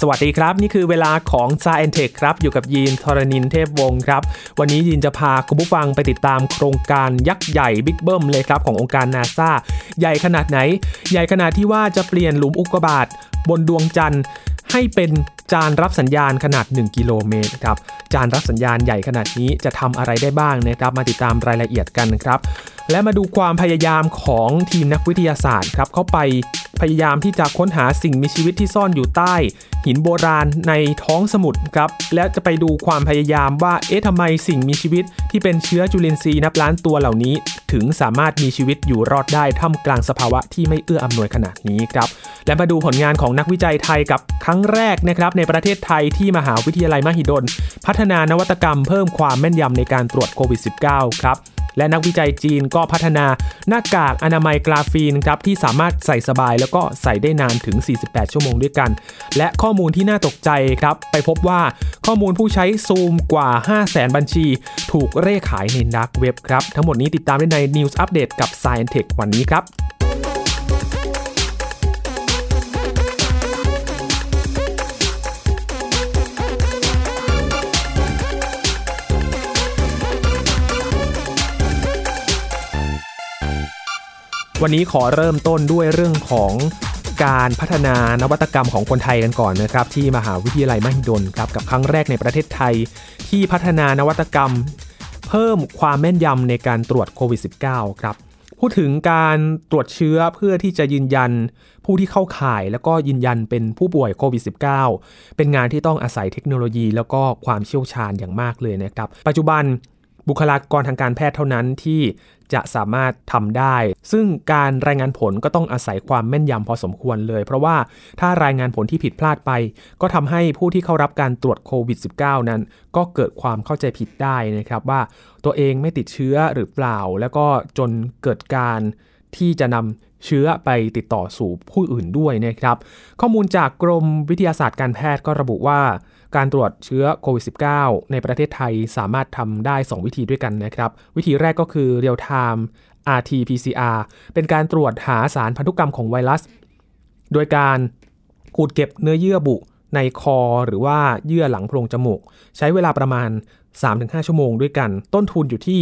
สวัสดีครับ นี่คือเวลาของ s ซ e n t e c h ครับ อยู่กับยีนทรณินเทพวงศ์ครับ วันนี้ยีนจะพาคุณผู้ฟังไปติดตามโครงการยักษ์ใหญ่บิ๊กเบิ้มเลยครับ ขององค์การนาซาใหญ่ขนาดไหน ใหญ่ขนาดที่ว่าจะเปลี่ยนหลุมอุกกาบาตบนดวงจันทร์ให้เป็นจานรับสัญญาณขนาด 1 กิโลเมตรครับ จานรับสัญญาณใหญ่ขนาดนี้จะทำอะไรได้บ้างนะครับ มาติดตามรายละเอียดกันครับ และมาดูความพยายามของทีมนักวิทยาศาสตร์ครับ เข้าไปพยายามที่จะค้นหาสิ่งมีชีวิตที่ซ่อนอยู่ใต้ หินโบราณในท้องสมุทรครับ และจะไปดูความพยายามว่า เอ๊ะทำไมสิ่งมีชีวิตที่เป็นเชื้อจุลินทรีย์นับล้านตัวเหล่านี้ ถึงสามารถมีชีวิตอยู่รอดได้ท่ามกลางสภาวะที่ไม่เอื้ออำนวยขนาดนี้ครับ และมาดูผลงานของนักวิจัยไทยกับครั้งแรกนะครับในประเทศไทยที่มหาวิทยาลัยมหิดล พัฒนานวัตกรรมเพิ่มความแม่นยำในการตรวจโควิด -19 ครับและนักวิจัยจีนก็พัฒนาหน้ากากอนามัยกราฟีนครับที่สามารถใส่สบายแล้วก็ใส่ได้นานถึง 48 ชั่วโมงด้วยกัน และข้อมูลที่น่าตกใจครับ ไปพบว่าข้อมูลผู้ใช้ซูมกว่า 500,000บัญชี ถูกเร่ขายในนักเว็บครับ ทั้งหมดนี้ติดตามได้ใน News Update กับ Science Tech วันนี้ครับ วันนี้ขอเริ่มต้นด้วยเรื่องของการพัฒนานวัตกรรมของคนไทยกันก่อนนะครับที่มหาวิทยาลัยมหิดลครับกับครั้งแรกในประเทศไทย ที่พัฒนานวัตกรรม เพิ่มความแม่นยำในการตรวจโควิด -19 ครับพูดถึงการตรวจเชื้อเพื่อที่จะยืนยันผู้ที่เข้าข่าย แล้วก็ยืนยันเป็นผู้ป่วยโควิด -19 เป็นงานที่ต้องอาศัยเทคโนโลยี แล้วก็ความเชี่ยวชาญอย่างมากเลยนะครับ ปัจจุบันบุคลากรทางการแพทย์เท่านั้นที่ จะสามารถทำได้ ซึ่งการรายงานผลก็ต้องอาศัยความแม่นยำพอสมควรเลย เพราะว่าถ้ารายงานผลที่ผิดพลาดไป ก็ทำให้ผู้ที่เข้ารับการตรวจโควิด -19 นั้น ก็เกิดความเข้าใจผิดได้นะครับว่าตัวเองไม่ติดเชื้อหรือเปล่า แล้วก็จนเกิดการที่จะนำเชื้อไปติดต่อสู่ผู้อื่นด้วยนะครับ ข้อมูลจากกรมวิทยาศาสตร์การแพทย์ก็ระบุว่า การตรวจเชื้อโควิด -19 ในประเทศไทยสามารถทำได้ 2 วิธีด้วยกันนะครับ วิธีแรกก็คือ real time RT-PCR เป็นการตรวจหาสารพันธุกรรมของไวรัส โดยการขูดเก็บเนื้อเยื่อบุในคอหรือว่าเยื่อหลังโพรงจมูก ใช้เวลาประมาณ 3-5 ชั่วโมงด้วยกัน ต้นทุนอยู่ที่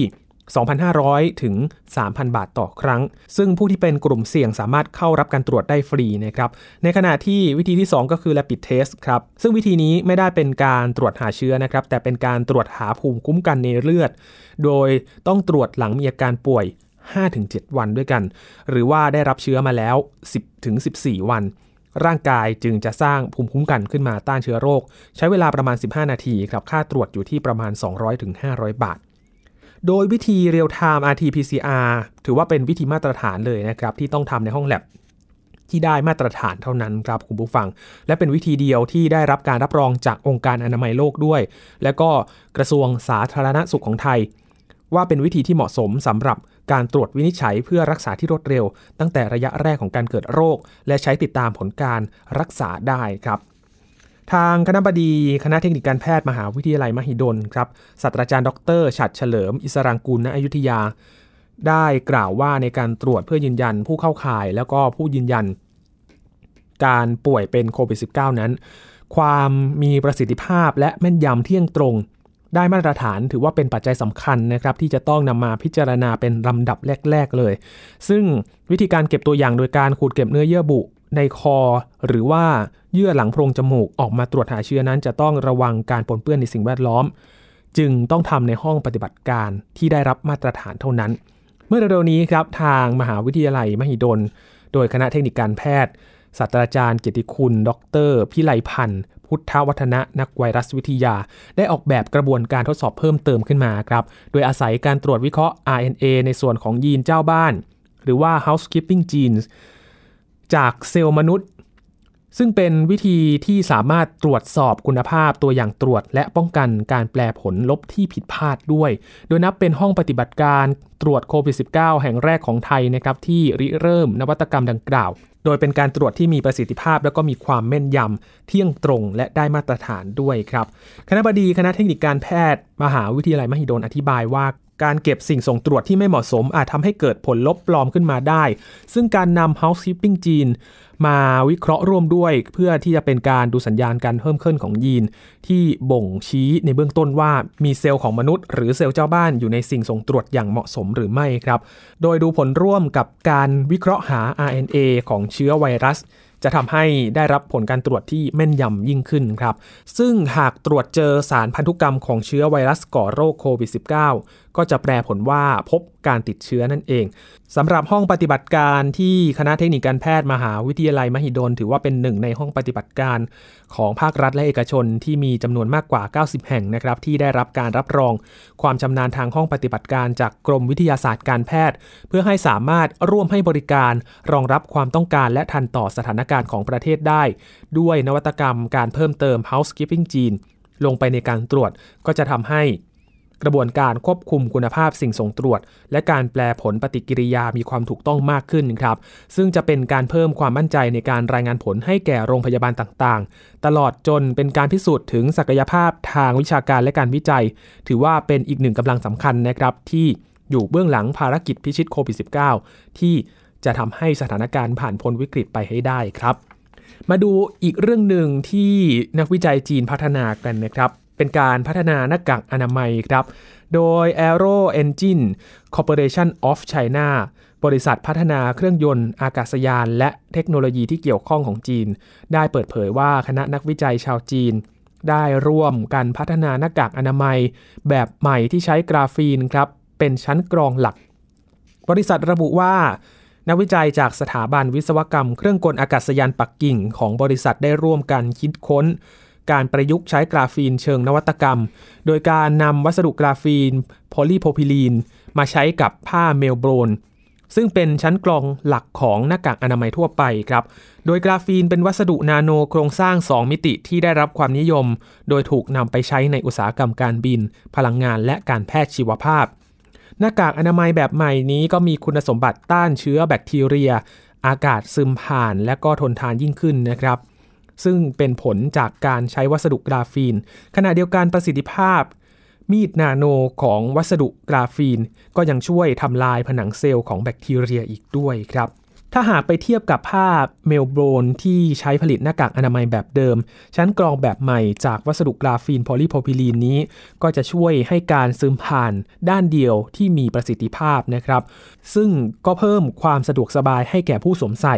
2,500 ถึง 3,000 บาทต่อครั้ง ซึ่งผู้ที่เป็นกลุ่มเสี่ยงสามารถเข้ารับการตรวจได้ฟรีนะครับ ในขณะที่วิธีที่ 2 ก็คือ rapid test ครับ ซึ่งวิธีนี้ไม่ได้เป็นการตรวจหาเชื้อนะครับ แต่เป็นการตรวจหาภูมิคุ้มกันในเลือด โดยต้องตรวจหลังมีอาการป่วย 5-7 วันด้วยกัน หรือว่าได้รับเชื้อมาแล้ว 10-14 วันร่างกายจึงจะสร้างภูมิคุ้มกันขึ้นมาต้านเชื้อโรค ใช้เวลาประมาณ 15 นาทีครับ ค่าตรวจอยู่ที่ประมาณ 200-500 บาท โดยวิธี real time RT-PCR ถือว่าเป็นวิธีมาตรฐานเลยนะครับที่ต้องทำในห้องแลบที่ได้มาตรฐานเท่านั้นครับคุณผู้ฟัง และเป็นวิธีเดียวที่ได้รับการรับรองจากองค์การอนามัยโลกด้วย และก็กระทรวงสาธารณสุขของไทย ว่าเป็นวิธีที่เหมาะสมสำหรับการตรวจวินิจฉัยเพื่อรักษาที่รวดเร็ว ตั้งแต่ระยะแรกของการเกิดโรค และใช้ติดตามผลการรักษาได้ครับ ทางคณะบดีคณะเทคนิคการแพทย์มหาวิทยาลัยมหิดลครับศาสตราจารย์ดรฉัดเฉลิม อิสรังกุลณอยุธยา ได้กล่าวว่าในการตรวจเพื่อยืนยันผู้เข้าข่าย แล้วก็ผู้ยืนยัน การป่วยเป็นโควิด -19 นั้น ความมีประสิทธิภาพและแม่นยำเที่ยงตรง ได้มาตรฐานถือว่าเป็นปัจจัยสำคัญนะครับที่จะต้องนำมาพิจารณาเป็นลำดับแรก ๆเลย ซึ่งวิธีการเก็บตัวอย่างโดยการขูดเก็บเนื้อเยื่อบุ ในคอ หรือว่าเยื่อหลังโพรงจมูกออกมาตรวจหาเชื้อนั้น จะต้องระวังการปนเปื้อนในสิ่งแวดล้อม จึงต้องทำในห้องปฏิบัติการที่ได้รับมาตรฐานเท่านั้น เมื่อเร็วนี้ครับทางมหาวิทยาลัยมหิดล โดยคณะเทคนิคการแพทย์ศาสตราจารย์เกียรติคุณ ดร พิไลพันธ์ พุทธวัฒนะ นักไวรัสวิทยา ได้ออกแบบกระบวนการทดสอบเพิ่มเติมขึ้นมาครับ โดยอาศัยการตรวจวิเคราะห์ RNA ในส่วนของยีนเจ้าบ้าน หรือว่า housekeeping genes จากเซลล์มนุษย์ ซึ่งเป็นวิธีที่สามารถตรวจสอบคุณภาพตัวอย่างตรวจ และป้องกันการแปลผลลบที่ผิดพลาดด้วย โดยนับเป็นห้องปฏิบัติการตรวจโควิด -19 แห่งแรกของไทยนะครับที่ริเริ่มนวัตกรรมดังกล่าว โดยเป็นการตรวจที่มีประสิทธิภาพ และก็มีความแม่นยำเที่ยงตรงและได้มาตรฐานด้วยครับ คณะบดีคณะเทคนิคการแพทย์ มหาวิทยาลัยมหิดลอธิบายว่า การเก็บสิ่งส่งตรวจที่ไม่เหมาะสม อาจทำให้เกิดผลลบปลอมขึ้นมาได้ ซึ่งการนำ housekeeping จีนมาวิเคราะห์ร่วมด้วย เพื่อที่จะเป็นการดูสัญญาณการเพิ่มขึ้นของยีน ที่บ่งชี้ในเบื้องต้นว่ามีเซลล์ของมนุษย์ หรือเซลล์เจ้าบ้านอยู่ในสิ่งส่งตรวจอย่างเหมาะสมหรือไม่ครับ โดยดูผลร่วมกับการวิเคราะห์หา RNA ของเชื้อไวรัสจะทำให้ได้รับผลการตรวจที่แม่นยำยิ่งขึ้นครับ ซึ่งหากตรวจเจอสารพันธุกรรมของเชื้อไวรัสก่อโรคโควิด -19 ก็จะแปลผลว่าพบการติดเชื้อนั่นเองสำหรับห้องปฏิบัติการที่คณะเทคนิคการแพทย์มหาวิทยาลัยมหิดล ถือว่าเป็นหนึ่งในห้องปฏิบัติการของภาครัฐและเอกชนที่มีจำนวนมากกว่า 90 แห่งนะครับที่ได้รับการรับรอง ความชำนาญทางห้องปฏิบัติการจากกรมวิทยาศาสตร์การแพทย์ เพื่อให้สามารถร่วมให้บริการรองรับความต้องการและทันต่อสถานการณ์ของประเทศได้ ด้วยนวัตกรรมการเพิ่มเติม housekeeping gene ลงไปในการตรวจก็จะทำให้ กระบวนการควบคุมคุณภาพสิ่งส่งตรวจ และการแปลผลปฏิกิริยามีความถูกต้องมากขึ้นครับ ซึ่งจะเป็นการเพิ่มความมั่นใจในการรายงานผลให้แก่โรงพยาบาลต่างๆ ตลอดจนเป็นการพิสูจน์ถึงศักยภาพทางวิชาการและการวิจัย ถือว่าเป็นอีกหนึ่งกำลังสำคัญนะครับที่อยู่เบื้องหลังภารกิจพิชิตโควิด -19 ที่จะทำให้สถานการณ์ผ่านพ้นวิกฤตไปให้ได้ครับ มาดูอีกเรื่องหนึ่งที่นักวิจัยจีนพัฒนากันนะครับ เป็นการพัฒนาหน้ากากอนามัยครับ โดย Aero Engine Corporation of China บริษัทพัฒนาเครื่องยนต์อากาศยาน และเทคโนโลยีที่เกี่ยวข้องของจีน ได้เปิดเผยว่าคณะนักวิจัยชาวจีน ได้ร่วมกันพัฒนาหน้ากากอนามัย แบบใหม่ที่ใช้กราฟีนครับ เป็นชั้นกรองหลัก บริษัทระบุว่า นักวิจัยจากสถาบันวิศวกรรม เครื่องกลอากาศยานปักกิ่งของบริษัทได้ร่วมกันคิดค้น การประยุกต์ใช้กราฟีนเชิงนวัตกรรม โดยการนำวัสดุกราฟีนโพลีโพรพิลีน มาใช้กับผ้า meltblown ซึ่งเป็นชั้นกรองหลักของหน้ากากอนามัยทั่วไปครับ โดยกราฟีนเป็นวัสดุนาโนโครงสร้าง 2 มิติที่ได้รับความนิยม โดยถูกนำไปใช้ในอุตสาหกรรมการบิน พลังงานและการแพทย์ชีวภาพ หน้ากากอนามัยแบบใหม่นี้ก็มีคุณสมบัติต้านเชื้อแบคทีเรีย อากาศซึมผ่านและก็ทนทานยิ่งขึ้นนะครับ ซึ่งเป็นผลจากการใช้วัสดุกราฟีน ขณะเดียวกันประสิทธิภาพ มีดนาโนของวัสดุกราฟีน ก็ยังช่วยทำลายผนังเซลล์ของแบคทีเรียอีกด้วยครับ ถ้าหากไปเทียบกับผ้า meltblown ที่ใช้ผลิตหน้ากากอนามัยแบบเดิม ชั้นกรองแบบใหม่จากวัสดุกราฟีนโพลีโพรพิลีนนี้ ก็จะช่วยให้การซึมผ่านด้านเดียวที่มีประสิทธิภาพนะครับ ซึ่งก็เพิ่มความสะดวกสบายให้แก่ผู้สวมใส่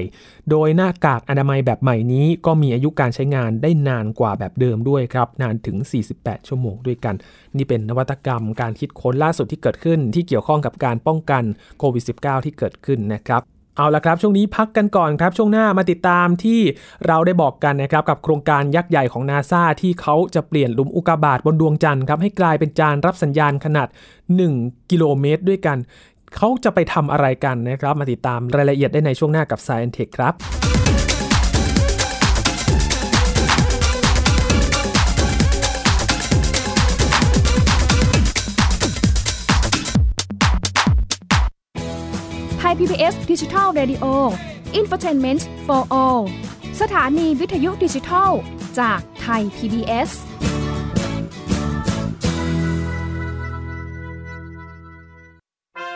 โดยหน้ากากอนามัยแบบใหม่นี้ก็มีอายุการใช้งานได้นานกว่าแบบเดิมด้วยครับ นานถึง 48 ชั่วโมงด้วยกัน นี่เป็นนวัตกรรมการคิดค้นล่าสุดที่เกิดขึ้น ที่เกี่ยวข้องกับการป้องกันโควิด -19 ที่เกิดขึ้นนะครับ เอาละครับช่วงนี้พักกันก่อนครับช่วงหน้ามาติดตามที่เราได้บอกกันนะครับกับโครงการยักษ์ใหญ่ของนาซาที่เขาจะเปลี่ยนหลุมอุกกาบาตบนดวงจันทร์ครับให้กลายเป็นจานรับสัญญาณขนาด 1 กิโลเมตรด้วยกัน เขาจะไปทำอะไรกันนะครับ มาติดตามรายละเอียดได้ในช่วงหน้ากับ Science Tech ครับ ย PBS ดิจิทัล Radio Infotainment for All สถานีวิทยุดิจิทัล จากไทย PBS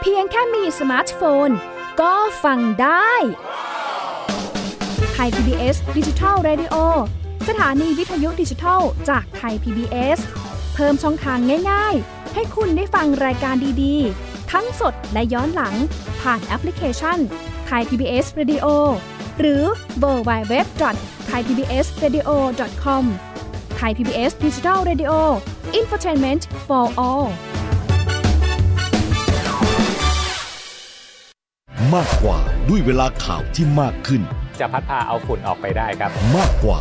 เพียงแค่มีสมาร์ทโฟน ก็ฟังได้ Thai PBS Digital Radio สถานีวิทยุดิจิทัล จาก Thai PBS เพิ่มช่องทางง่าย ๆ ให้คุณได้ฟังรายการดี ๆ ทั้งสดและย้อนหลังผ่านแอปพลิเคชัน Thai PBS Radio หรือ World Wide Web Thai PBS Radio.com Thai PBS Digital Radioอินฟอร์ทนเมนต์ for all มากกว่าด้วยเวลาข่าวที่มากขึ้น จะพัดพาเอาฝุ่นออกไปได้ครับ มากกว่า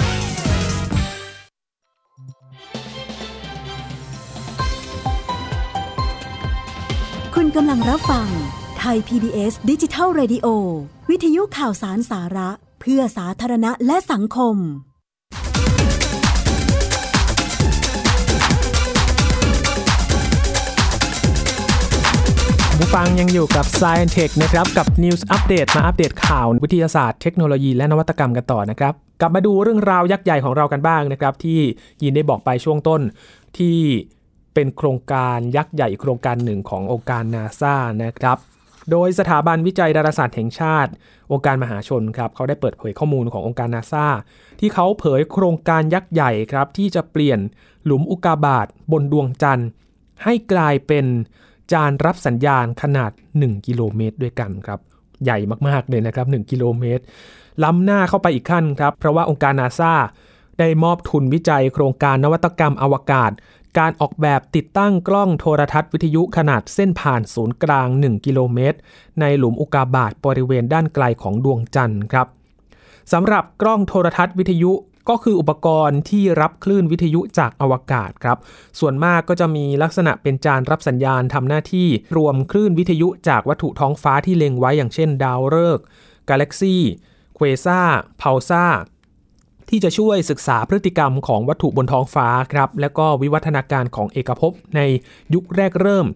กำลังรับฟังไทย PBS ดิจิทัล Radio วิทยุข่าวสารสาระ เพื่อสาธารณะและสังคม ผู้ฟังยังอยู่กับ Science Tech นะครับ กับ News Update มาอัปเดตข่าววิทยาศาสตร์เทคโนโลยีและนวัตกรรมกันต่อนะครับ กลับมาดูเรื่องราวยักษ์ใหญ่ของเรากันบ้างนะครับ ที่ยินได้บอกไปช่วงต้นที่ เป็นโครงการยักษ์ใหญ่โครงการหนึ่งขององค์การนาซานะครับ โดยสถาบันวิจัยดาราศาสตร์แห่งชาติ องค์การมหาชนครับเขาได้เปิดเผยข้อมูลขององค์การนาซาที่เขาเผยโครงการยักษ์ใหญ่ครับ ที่จะเปลี่ยนหลุมอุกาบาตบนดวงจันทร์ ให้กลายเป็นจานรับสัญญาณขนาด 1 กิโลเมตรด้วยกันครับ ใหญ่มากๆเลยนะครับ 1 กิโลเมตร ล้ำหน้าเข้าไปอีกขั้นครับ เพราะว่าองค์การนาซาได้มอบทุนวิจัยโครงการนวัตกรรมอวกาศ การออกแบบติดตั้งกล้องโทรทัศน์วิทยุขนาดเส้นผ่านศูนย์กลาง 1 กิโลเมตร ในหลุมอุกาบาตบริเวณด้านไกลของดวงจันทร์ครับสำหรับกล้องโทรทัศน์วิทยุก็คืออุปกรณ์ที่รับคลื่นวิทยุจากอวกาศครับ ส่วนมากก็จะมีลักษณะเป็นจานรับสัญญาณทำหน้าที่รวมคลื่นวิทยุจากวัตถุท้องฟ้าที่เล็งไว้อย่างเช่นดาวฤกษ์กาแล็กซี่เควซ่าเพาซ่า ที่จะช่วยศึกษาพฤติกรรมของวัตถุบนท้องฟ้าครับและก็วิวัฒนาการของเอกภพในยุคแรกเริ่ม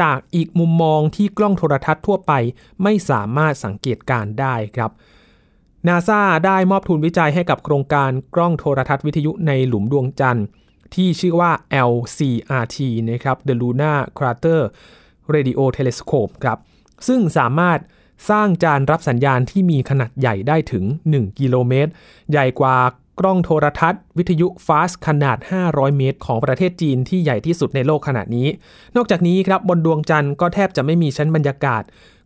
จากอีกมุมมองที่กล้องโทรทัศน์ทั่วไปไม่สามารถสังเกตการได้ครับนาซาได้มอบทุนวิจัยให้กับโครงการกล้องโทรทัศน์วิทยุในหลุมดวงจันทร์ ที่ชื่อว่า LCRT นะครับ The Lunar Crater Radio Telescope ครับ ซึ่งสามารถ สร้างจานรับสัญญาณที่มีขนาดใหญ่ได้ถึง 1 กิโลเมตร ใหญ่กว่ากล้องโทรทัศน์ วิทยุฟาสขนาด 500 เมตร ของประเทศจีนที่ใหญ่ที่สุดในโลกขณะนี้ นอกจากนี้ครับบนดวงจันทร์ก็แทบจะไม่มีชั้นบรรยากาศ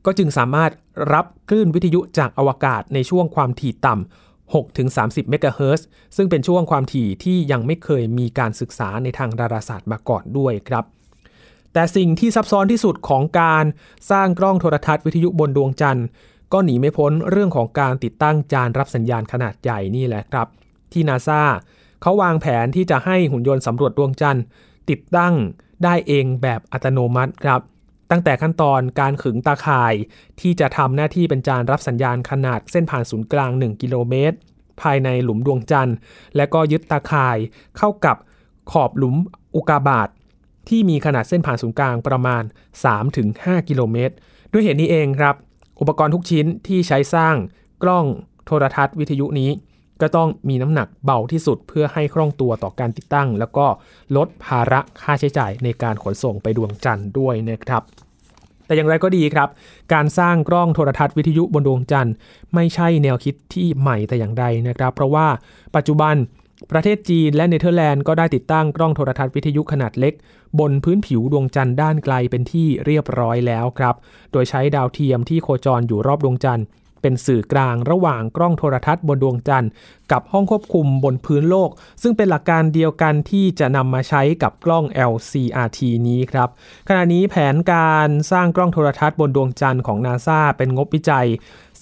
ก็จึงสามารถรับคลื่นวิทยุจากอวกาศในช่วงความถี่ต่ำ6-30 เมกะเฮิรตซ์ซึ่งเป็นช่วงความถี่ที่ยังไม่เคยมีการศึกษาในทางดาราศาสตร์มาก่อนด้วยครับ แต่สิ่งที่ซับซ้อนที่สุดของการสร้างกล้องโทรทัศน์วิทยุบนดวงจันทร์ ก็หนีไม่พ้นเรื่องของการติดตั้งจานรับสัญญาณขนาดใหญ่นี่แหละครับ ที่นาซาเขาวางแผนที่จะให้หุ่นยนต์สำรวจดวงจันทร์ ติดตั้งได้เองแบบอัตโนมัติครับ ตั้งแต่ขั้นตอนการขึงตาข่าย ที่จะทำหน้าที่เป็นจานรับสัญญาณขนาดเส้นผ่านศูนย์กลาง 1 กิโลเมตร ภายในหลุมดวงจันทร์ และก็ยึดตาข่ายเข้ากับขอบหลุมอุกาบาต ที่มีขนาดเส้นผ่านศูนย์กลางประมาณ 3-5 กิโลเมตร ด้วยเหตุนี้เองครับ อุปกรณ์ทุกชิ้นที่ใช้สร้างกล้องโทรทัศน์วิทยุนี้ ก็ต้องมีน้ำหนักเบาที่สุดเพื่อให้คล่องตัวต่อการติดตั้ง แล้วก็ลดภาระค่าใช้จ่ายในการขนส่งไปดวงจันทร์ด้วยนะครับแต่อย่างไรก็ดีครับ การสร้างกล้องโทรทัศน์วิทยุบนดวงจันทร์ ไม่ใช่แนวคิดที่ใหม่แต่อย่างใดนะครับ เพราะว่าปัจจุบัน ประเทศจีนและเนเธอร์แลนด์ก็ได้ติดตั้งกล้องโทรทัศน์วิทยุขนาดเล็ก บนพื้นผิวดวงจันทร์ด้านไกลเป็นที่เรียบร้อยแล้วครับ โดยใช้ดาวเทียมที่โคจรอยู่รอบดวงจันทร์ เป็นสื่อกลางระหว่างกล้องโทรทัศน์บนดวงจันทร์ กับห้องควบคุมบนพื้นโลก ซึ่งเป็นหลักการเดียวกันที่จะนำมาใช้กับกล้อง LCRT นี้ครับ ขณะนี้แผนการสร้างกล้องโทรทัศน์บนดวงจันทร์ของนาซาเป็นงบวิจัย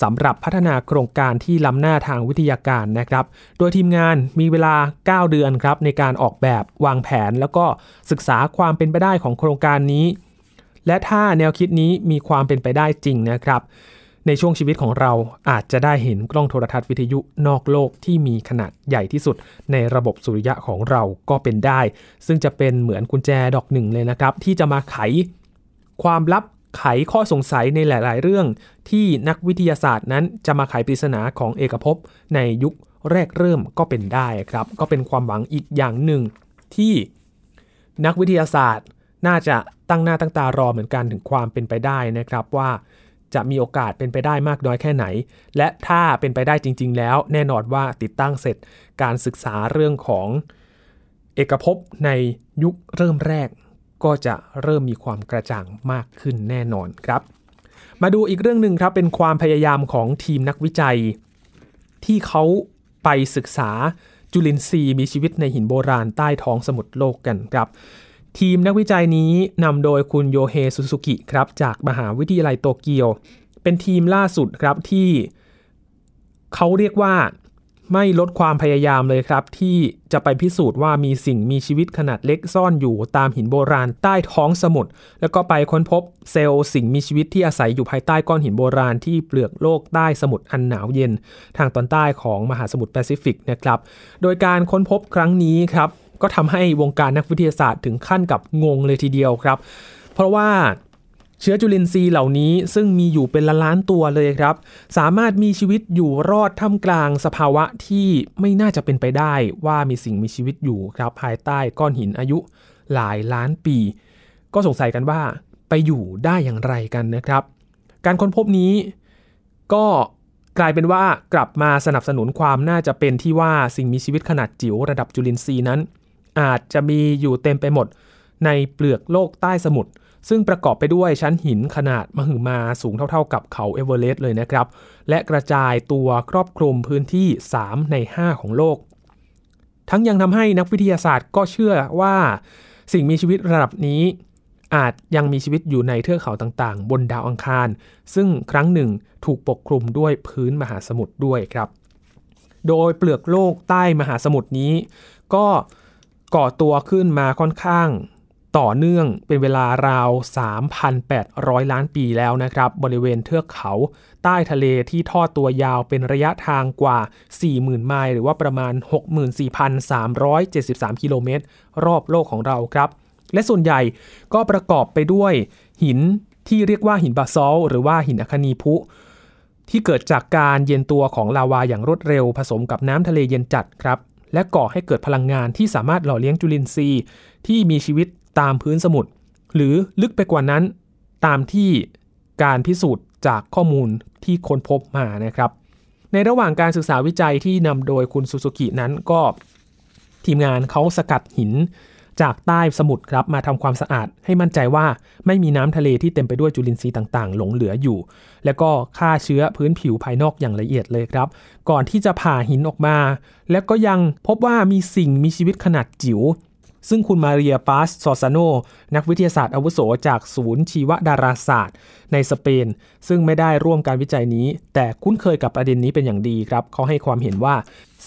สำหรับพัฒนาโครงการที่ล้ำหน้าทางวิทยาการนะครับ โดยทีมงานมีเวลา 9 เดือนครับในการออกแบบวางแผน แล้วก็ศึกษาความเป็นไปได้ของโครงการนี้ และถ้าแนวคิดนี้มีความเป็นไปได้จริงนะครับ ในช่วงชีวิตของเราอาจจะได้เห็นกล้องโทรทัศน์วิทยุนอกโลกที่มีขนาดใหญ่ที่สุด ในระบบสุริยะของเราก็เป็นได้ ซึ่งจะเป็นเหมือนกุญแจดอกหนึ่งเลยนะครับ ที่จะมาไขความลับ ไขข้อสงสัยในหลาย ๆ เรื่องที่นักวิทยาศาสตร์นั้นจะมาไขปริศนาของเอกภพในยุคแรกเริ่มก็เป็นได้ครับ ก็เป็นความหวังอีกอย่างหนึ่งที่นักวิทยาศาสตร์น่าจะตั้งหน้าตั้งตารอเหมือนกันถึงความเป็นไปได้นะครับว่าจะมีโอกาสเป็นไปได้มากน้อยแค่ไหน และถ้าเป็นไปได้จริง ๆ แล้ว แน่นอนว่าติดตั้งเสร็จการศึกษาเรื่องของเอกภพในยุคเริ่มแรก ก็จะเริ่มมีความกระจ่างมากขึ้นแน่นอนครับ มาดูอีกเรื่องหนึ่งครับเป็นความพยายามของทีมนักวิจัย ที่เขาไปศึกษาจุลินทรีย์มีชีวิตในหินโบราณใต้ท้องสมุทรโลกกันครับทีมนักวิจัยนี้นำโดยคุณโยเฮซุสุกิครับจากมหาวิทยาลัยโตเกียว เป็นทีมล่าสุดครับที่เขาเรียกว่า ไม่ลดความพยายามเลยครับ ที่จะไปพิสูจน์ว่ามีสิ่งมีชีวิตขนาดเล็กซ่อนอยู่ตามหินโบราณใต้ท้องสมุทรแล้วก็ไปค้นพบเซลล์สิ่งมีชีวิตที่อาศัยอยู่ภายใต้ก้อนหินโบราณที่เปลือกโลกใต้สมุทรอันหนาวเย็น ทางตอนใต้ของมหาสมุทรแปซิฟิกนะครับ โดยการค้นพบครั้งนี้ครับก็ทำให้วงการนักวิทยาศาสตร์ถึงขั้นกับงงเลยทีเดียวครับ เพราะว่า เชื้อจุลินทรีย์เหล่านี้ซึ่งมีอยู่เป็นล้านตัวเลยครับ สามารถมีชีวิตอยู่รอดท่ามกลางสภาวะที่ไม่น่าจะเป็นไปได้ว่ามีสิ่งมีชีวิตอยู่ครับภายใต้ก้อนหินอายุหลายล้านปี ก็สงสัยกันว่าไปอยู่ได้อย่างไรกันนะครับ การค้นพบนี้ก็กลายเป็นว่ากลับมาสนับสนุนความน่าจะเป็นที่ว่าสิ่งมีชีวิตขนาดจิ๋วระดับจุลินทรีย์นั้น อาจจะมีอยู่เต็มไปหมดในเปลือกโลกใต้สมุทร ซึ่งประกอบไปด้วยชั้นหินขนาดมหึมาสูงเท่าๆกับเขาเอเวอเรสต์เลยนะครับ และกระจายตัวครอบคลุมพื้นที่ 3 ใน 5 ของโลก ทั้งยังทำให้นักวิทยาศาสตร์ก็เชื่อว่า สิ่งมีชีวิตระดับนี้ อาจยังมีชีวิตอยู่ในเทือกเขาต่างๆ บนดาวอังคาร ซึ่งครั้งหนึ่งถูกปกคลุมด้วยพื้นมหาสมุทรด้วยครับ โดยเปลือกโลกใต้มหาสมุทรนี้ ก็ก่อตัวขึ้นมาค่อนข้าง ต่อเนื่องเป็นเวลาราว 3,800 ล้านปีแล้วนะครับ บริเวณเทือกเขา ใต้ทะเลที่ทอดตัวยาวเป็นระยะทางกว่า 40,000 ไมล์หรือว่าประมาณ 64,373 กิโลเมตร รอบโลกของเราครับ และส่วนใหญ่ก็ประกอบไปด้วยหินที่เรียกว่าหินบาซอลหรือว่าหินอัคนีพุ ที่เกิดจากการเย็นตัวของลาวาอย่างรวดเร็ว ผสมกับน้ำทะเลเย็นจัดครับและก่อให้เกิดพลังงานที่สามารถหล่อเลี้ยงจุลินทรีย์ที่มีชีวิต ตามพื้นสมุทรหรือลึกไปกว่านั้น ตามที่การพิสูจน์จากข้อมูลที่ค้นพบมานะครับ ในระหว่างการศึกษาวิจัยที่นำโดยคุณซูซูกินั้นก็ทีมงานเขาสกัดหินจากใต้สมุทรครับมาทำความสะอาดให้มั่นใจว่าไม่มีน้ำทะเลที่เต็มไปด้วยจุลินทรีย์ต่างๆ หลงเหลืออยู่ แล้วก็ฆ่าเชื้อพื้นผิวภายนอกอย่างละเอียดเลยครับ ก่อนที่จะผ่าหินออกมา แล้วก็ยังพบว่ามีสิ่งมีชีวิตขนาดจิ๋ว ซึ่งคุณมาเรียปาสซอซาโน นักวิทยาศาสตร์อาวุโสจากศูนย์ชีวดาราศาสตร์ ในสเปน ซึ่งไม่ได้ร่วมการวิจัยนี้ แต่คุ้นเคยกับประเด็นนี้เป็นอย่างดีครับ เขาให้ความเห็นว่า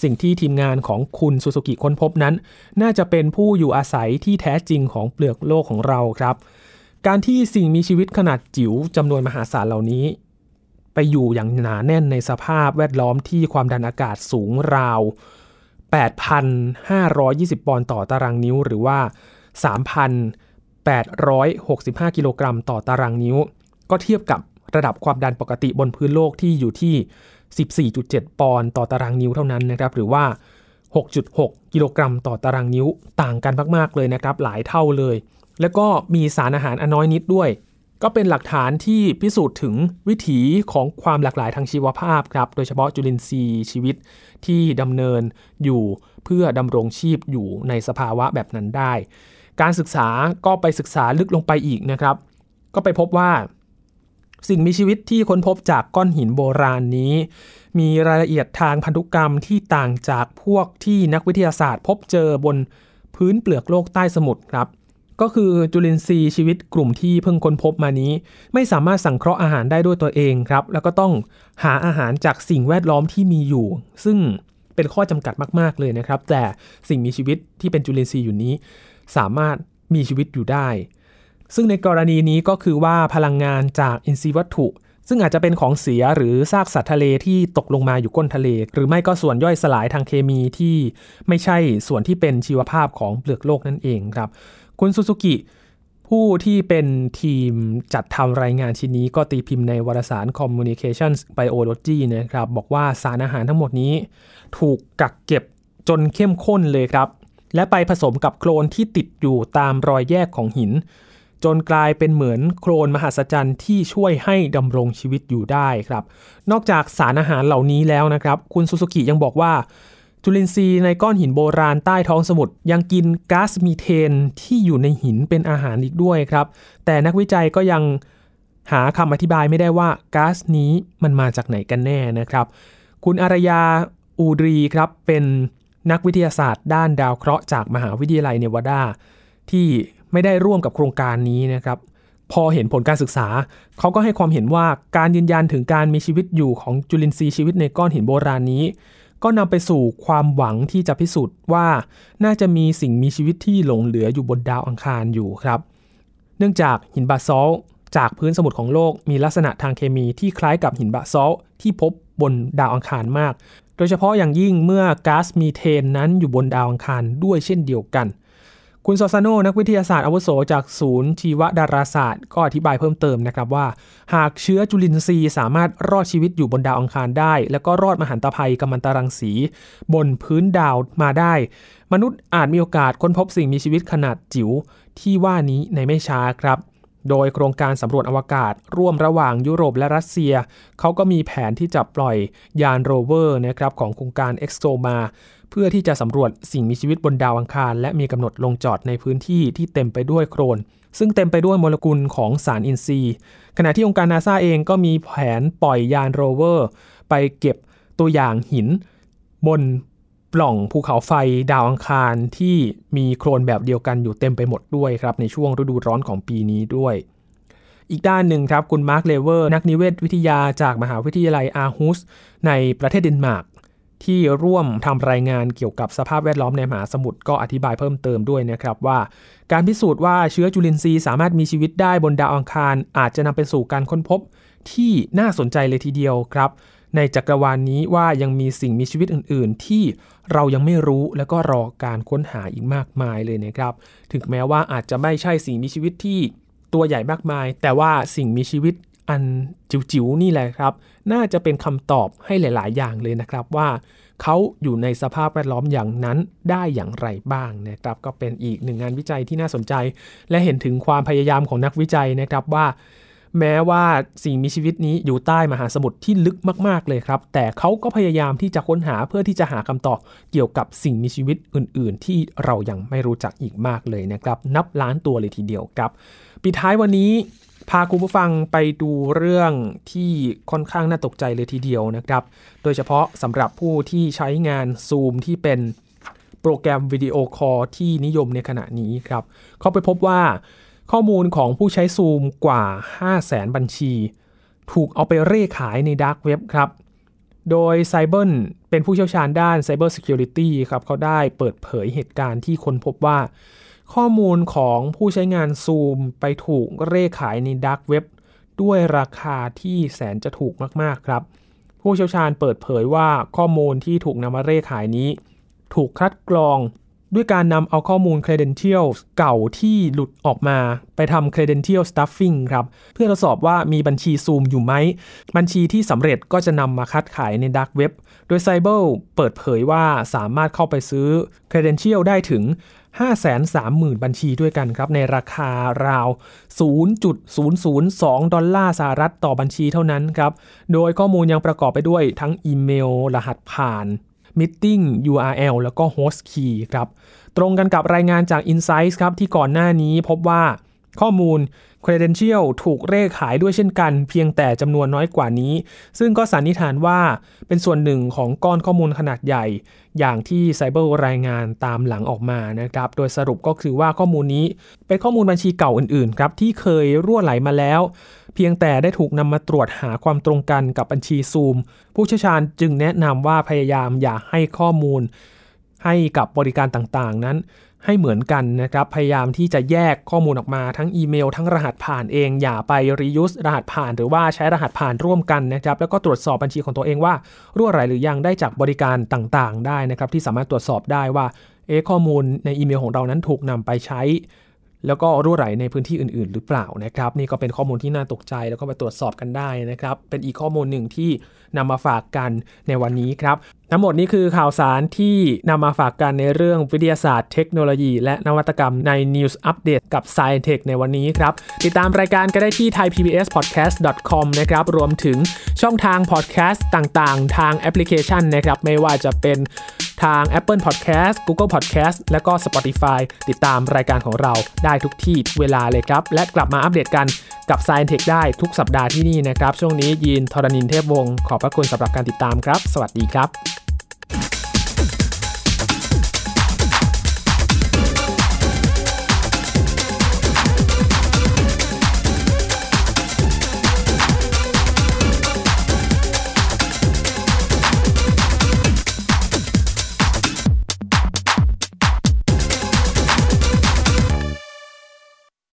สิ่งที่ทีมงานของคุณซูซูกิค้นพบนั้น น่าจะเป็นผู้อยู่อาศัยที่แท้จริงของเปลือกโลกของเราครับ การที่สิ่งมีชีวิตขนาดจิ๋วจำนวนมหาศาลเหล่านี้ ไปอยู่อย่างหนาแน่นในสภาพแวดล้อมที่ความดันอากาศสูงราว 8,520 ปอนด์ต่อตารางนิ้ว หรือว่า 3,865 กิโลกรัมต่อตารางนิ้ว ก็เทียบกับระดับความดันปกติบนพื้นโลกที่อยู่ที่ 14.7 ปอนด์ต่อตารางนิ้วเท่านั้นนะครับ หรือว่า 6.6 กิโลกรัมต่อตารางนิ้วต่างกันมาก ๆ เลยนะครับ หลายเท่าเลย แล้วก็มีสารอาหารอน้อยนิดด้วย ก็เป็นหลักฐานที่พิสูจน์ถึงวิถีของความหลากหลายทางชีวภาพครับ โดยเฉพาะจุลินทรีย์ชีวิตที่ดำเนินอยู่เพื่อดำรงชีพอยู่ในสภาวะแบบนั้นได้ การศึกษาก็ไปศึกษาลึกลงไปอีกนะครับ ก็ไปพบว่า สิ่งมีชีวิตที่ค้นพบจากก้อนหินโบราณนี้ มีรายละเอียดทางพันธุกรรมที่ต่างจากพวกที่นักวิทยาศาสตร์ พบเจอบนพื้นเปลือกโลกใต้สมุทรครับ ก็คือจุลินทรีย์ชีวิตกลุ่มที่เพิ่งค้นพบมานี้ ไม่สามารถสังเคราะห์อาหารได้ด้วยตัวเองครับ แล้วก็ต้องหาอาหารจากสิ่งแวดล้อมที่มีอยู่ ซึ่งเป็นข้อจำกัดมากๆเลยนะครับ แต่สิ่งมีชีวิตที่เป็นจุลินทรีย์อยู่นี้ สามารถมีชีวิตอยู่ได้ ซึ่งในกรณีนี้ก็คือว่าพลังงานจากอินทรีย์วัตถุ ซึ่งอาจจะเป็นของเสียหรือซากสัตว์ทะเลที่ตกลงมาอยู่ก้นทะเล หรือไม่ก็ส่วนย่อยสลายทางเคมีที่ไม่ใช่ส่วนที่เป็นชีวภาพของเปลือกโลกนั่นเองครับ คุณซูซูกิผู้ที่เป็นทีมจัดทำรายงานชิ้นนี้ก็ตีพิมพ์ในวารสาร Communications Biology นะครับ บอกว่าสารอาหารทั้งหมดนี้ ถูกกักเก็บจนเข้มข้นเลยครับ และไปผสมกับโคลนที่ติดอยู่ตามรอยแยกของหิน จนกลายเป็นเหมือนโคลนมหัศจรรย์ที่ช่วยให้ดำรงชีวิตอยู่ได้ครับ นอกจากสารอาหารเหล่านี้แล้วนะครับ คุณซูซูกิยังบอกว่า จุลินทรีย์ในก้อนหินโบราณใต้ท้องสมุทรยังกินก๊าซมีเทนที่อยู่ในหินเป็นอาหารอีกด้วยครับ แต่นักวิจัยก็ยังหาคำอธิบายไม่ได้ว่าก๊าซนี้มันมาจากไหนกันแน่นะครับ คุณอารยาอูดรีครับเป็นนักวิทยาศาสตร์ด้านดาวเคราะห์จากมหาวิทยาลัยเนวาดา ที่ไม่ได้ร่วมกับโครงการนี้นะครับ พอเห็นผลการศึกษา เขาก็ให้ความเห็นว่าการยืนยันถึงการมีชีวิตอยู่ของจุลินทรีย์ชีวิตในก้อนหินโบราณนี้ ก็นำไปสู่ความหวังที่จะพิสูจน์ว่า น่าจะมีสิ่งมีชีวิตที่หลงเหลืออยู่บนดาวอังคารอยู่ครับ เนื่องจากหินบาซอลจากพื้นสมุทรของโลกมีลักษณะทางเคมีที่คล้ายกับหินบาซอลที่พบบนดาวอังคารมาก โดยเฉพาะอย่างยิ่งเมื่อก๊าซมีเทนนั้นอยู่บนดาวอังคารด้วยเช่นเดียวกัน คุณซอซาโนนักวิทยาศาสตร์อาวุโสจากศูนย์ชีวดาราศาสตร์ ก็อธิบายเพิ่มเติมนะครับว่า หากเชื้อจุลินทรีย์สามารถรอดชีวิตอยู่บนดาวอังคารได้ แล้วก็รอดมหันตภัยกัมมันตรังสี บนพื้นดาวมาได้ มนุษย์อาจมีโอกาสค้นพบสิ่งมีชีวิตขนาดจิ๋วที่ว่านี้ในไม่ช้าครับ โดยโครงการสำรวจอวกาศ ร่วมระหว่างยุโรปและรัสเซีย เขาก็มีแผนที่จะปล่อยยานโรเวอร์นะครับของโครงการ e x o มา เพื่อที่จะสำรวจสิ่งมีชีวิตบนดาวอังคาร และมีกำหนดลงจอดในพื้นที่ที่เต็มไปด้วยโคลน ซึ่งเต็มไปด้วยโมเลกุลของสารอินทรีย์ ขณะที่องค์การนาซาเองก็มีแผนปล่อยยานโรเวอร์ ไปเก็บตัวอย่างหิน บนปล่องภูเขาไฟดาวอังคารที่มีโคลนแบบเดียวกันอยู่เต็มไปหมดด้วยครับในช่วงฤดูร้อนของปีนี้ด้วย อีกด้านหนึ่งครับคุณ Mark Lever นักนิเวศวิทยาจากมหาวิทยาลัยอาร์ฮุสในประเทศเดนมาร์ก ที่ร่วมทำรายงานเกี่ยวกับสภาพแวดล้อมในมหาสมุทรก็อธิบายเพิ่มเติมด้วยนะครับว่า การพิสูจน์ว่าเชื้อจุลินทรีย์สามารถมีชีวิตได้บนดาวอังคาร อาจจะนำไปสู่การค้นพบที่น่าสนใจเลยทีเดียวครับ ในจักรวาลนนี้ว่ายังมีสิ่งมีชีวิตอื่น ๆ ที่เรายังไม่รู้แล้วก็รอการค้นหาอีกมากมายเลยนะครับ ถึงแม้ว่าอาจจะไม่ใช่สิ่งมีชีวิตที่ตัวใหญ่มากมาย แต่ว่าสิ่งมีชีวิต อันจิ๋วๆนี่แหละครับ น่าจะเป็นคำตอบให้หลาย ๆ อย่างเลยนะครับว่าเขาอยู่ในสภาพแวดล้อมอย่างนั้นได้อย่างไรบ้างนะครับ ก็เป็นอีกหนึ่งงานวิจัยที่น่าสนใจ และเห็นถึงความพยายามของนักวิจัยนะครับว่า แม้ว่าสิ่งมีชีวิตนี้อยู่ใต้มหาสมุทรที่ลึกมาก ๆ เลยครับ แต่เขาก็พยายามที่จะค้นหาเพื่อที่จะหาคำตอบเกี่ยวกับสิ่งมีชีวิตอื่น ๆ ที่เรายังไม่รู้จักอีกมากเลยนะครับ นับล้านตัวเลยทีเดียวครับ ปิดท้ายวันนี้ พาคุณผู้ฟังไปดูเรื่องที่ค่อนข้างน่าตกใจเลยทีเดียวนะครับ โดยเฉพาะสำหรับผู้ที่ใช้งาน Zoom ที่เป็นโปรแกรมวิดีโอคอลที่นิยมในขณะนี้ครับเขาไปพบว่าข้อมูลของผู้ใช้ Zoom กว่า 500,000 บัญชี ถูกเอาไปเร่ขายใน dark web ครับ โดย Cyble เป็นผู้เชี่ยวชาญด้าน Cyber Security ครับเขาได้เปิดเผยเหตุการณ์ที่ค้นพบว่า ข้อมูลของผู้ใช้งาน Zoom ไปถูกเร่ขายใน dark web ด้วยราคาที่แสนจะถูกมาก ๆ ครับ ผู้เชี่ยวชาญเปิดเผยว่าข้อมูลที่ถูกนำมาเร่ขายนี้ ถูกคัดกรอง ด้วยการนำเอาข้อมูล credentials เก่าที่หลุดออกมา ไปทำ credential stuffing ครับ เพื่อทดสอบว่ามีบัญชี Zoom อยู่ไหม บัญชีที่สำเร็จก็จะนำมาคัดขายใน dark web โดย Cyber เปิดเผยว่าสามารถเข้าไปซื้อ credential ได้ถึง 530,000 บัญชีด้วยกันครับ ในราคาราว 0.002 ดอลลาร์สหรัฐต่อบัญชีเท่านั้นครับ โดยข้อมูลยังประกอบไปด้วยทั้งอีเมล รหัสผ่าน Meeting URL แล้วก็ Host Key ครับ ตรงกันกับรายงานจาก Insights ครับ ที่ก่อนหน้านี้พบว่าข้อมูล Credential ถูกเร่ขายด้วยเช่นกัน เพียงแต่จำนวนน้อยกว่านี้ ซึ่งก็สันนิษฐานว่าเป็นส่วนหนึ่งของก้อนข้อมูลขนาดใหญ่ อย่างที่ไซเบอร์รายงานตามหลังออกมานะครับ โดยสรุปก็คือว่าข้อมูลนี้เป็นข้อมูลบัญชีเก่าอื่นๆครับที่เคยรั่วไหลมาแล้ว เพียงแต่ได้ถูกนำมาตรวจหาความตรงกันกับบัญชีซูม ผู้เชี่ยวชาญจึงแนะนำว่าพยายามอย่าให้ข้อมูลให้กับบริการต่างๆ นั้น ให้เหมือนกันนะครับ พยายามที่จะแยกข้อมูลออกมาทั้งอีเมล ทั้งรหัสผ่านเอง อย่าไป reuse รหัสผ่าน หรือว่าใช้รหัสผ่านร่วมกันนะครับ แล้วก็ตรวจสอบบัญชีของตัวเองว่ารั่วไหลหรือยังได้จากบริการต่างๆ ได้นะครับ ที่สามารถตรวจสอบได้ว่าเอ๊ข้อมูลในอีเมลของเรานั้นถูกนำไปใช้ แล้วก็รั่วไหลในพื้นที่อื่น ๆ หรือเปล่านะครับ นี่ก็เป็นข้อมูลที่น่าตกใจแล้วก็ไปตรวจสอบกันได้นะครับ เป็นอีกข้อมูลหนึ่งที่ นำมาฝากกันในวันนี้ครับ ทั้งหมดนี้คือข่าวสารที่นำมาฝากกันในเรื่องวิทยาศาสตร์เทคโนโลยี และนวัตกรรมใน News Update กับ s c i e n Tech ในวันนี้ครับ ติดตามรายการก็ได้ที่ thaipbspodcast.com นะครับ รวมถึงช่องทางพอดแคสต์ต่างๆ ทางแอปพลิเคชันนะครับ ไม่ว่าจะเป็นทาง Apple Podcast Google Podcast และก็ Spotify ติดตามรายการของเราได้ทุกที่เวลาเลยครับ และกลับมาอัปเดตกันกับ Science Tech ได้ทุกสัปดาห์ที่นี่นะครับ ช่วงนี้ยีนทรณินเทพวงศ์ขอบพระคุณสำหรับการติดตามครับ สวัสดีครับ